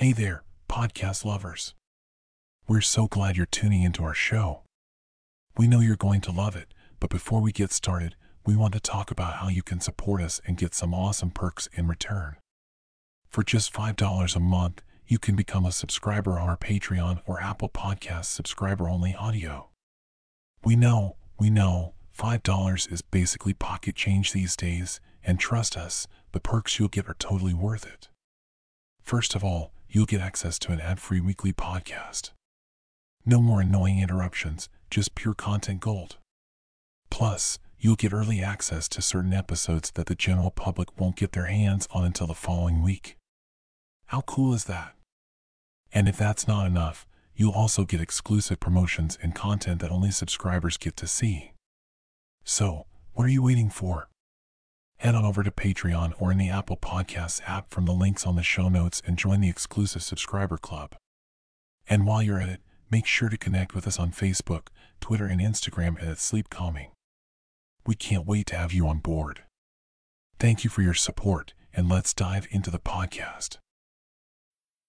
Hey there, podcast lovers. We're so glad you're tuning into our show. We know you're going to love it, but before we get started, we want to talk about how you can support us and get some awesome perks in return. For just $5 a month, you can become a subscriber on our Patreon or Apple Podcast subscriber only audio. We know, we know, $5 is basically pocket change these days, and trust us, the perks you'll get are totally worth it. First of all, you'll get access to an ad free weekly podcast. No more annoying interruptions, just pure content gold. Plus, you'll get early access to certain episodes that the general public won't get their hands on until the following week. How cool is that? And if that's not enough, you'll also get exclusive promotions and content that only subscribers get to see. So, what are you waiting for? Head on over to Patreon or in the Apple Podcasts app from the links on the show notes and join the exclusive subscriber club. And while you're at it, make sure to connect with us on Facebook, Twitter, and Instagram at Sleep Calming. We can't wait to have you on board. Thank you for your support, and let's dive into the podcast.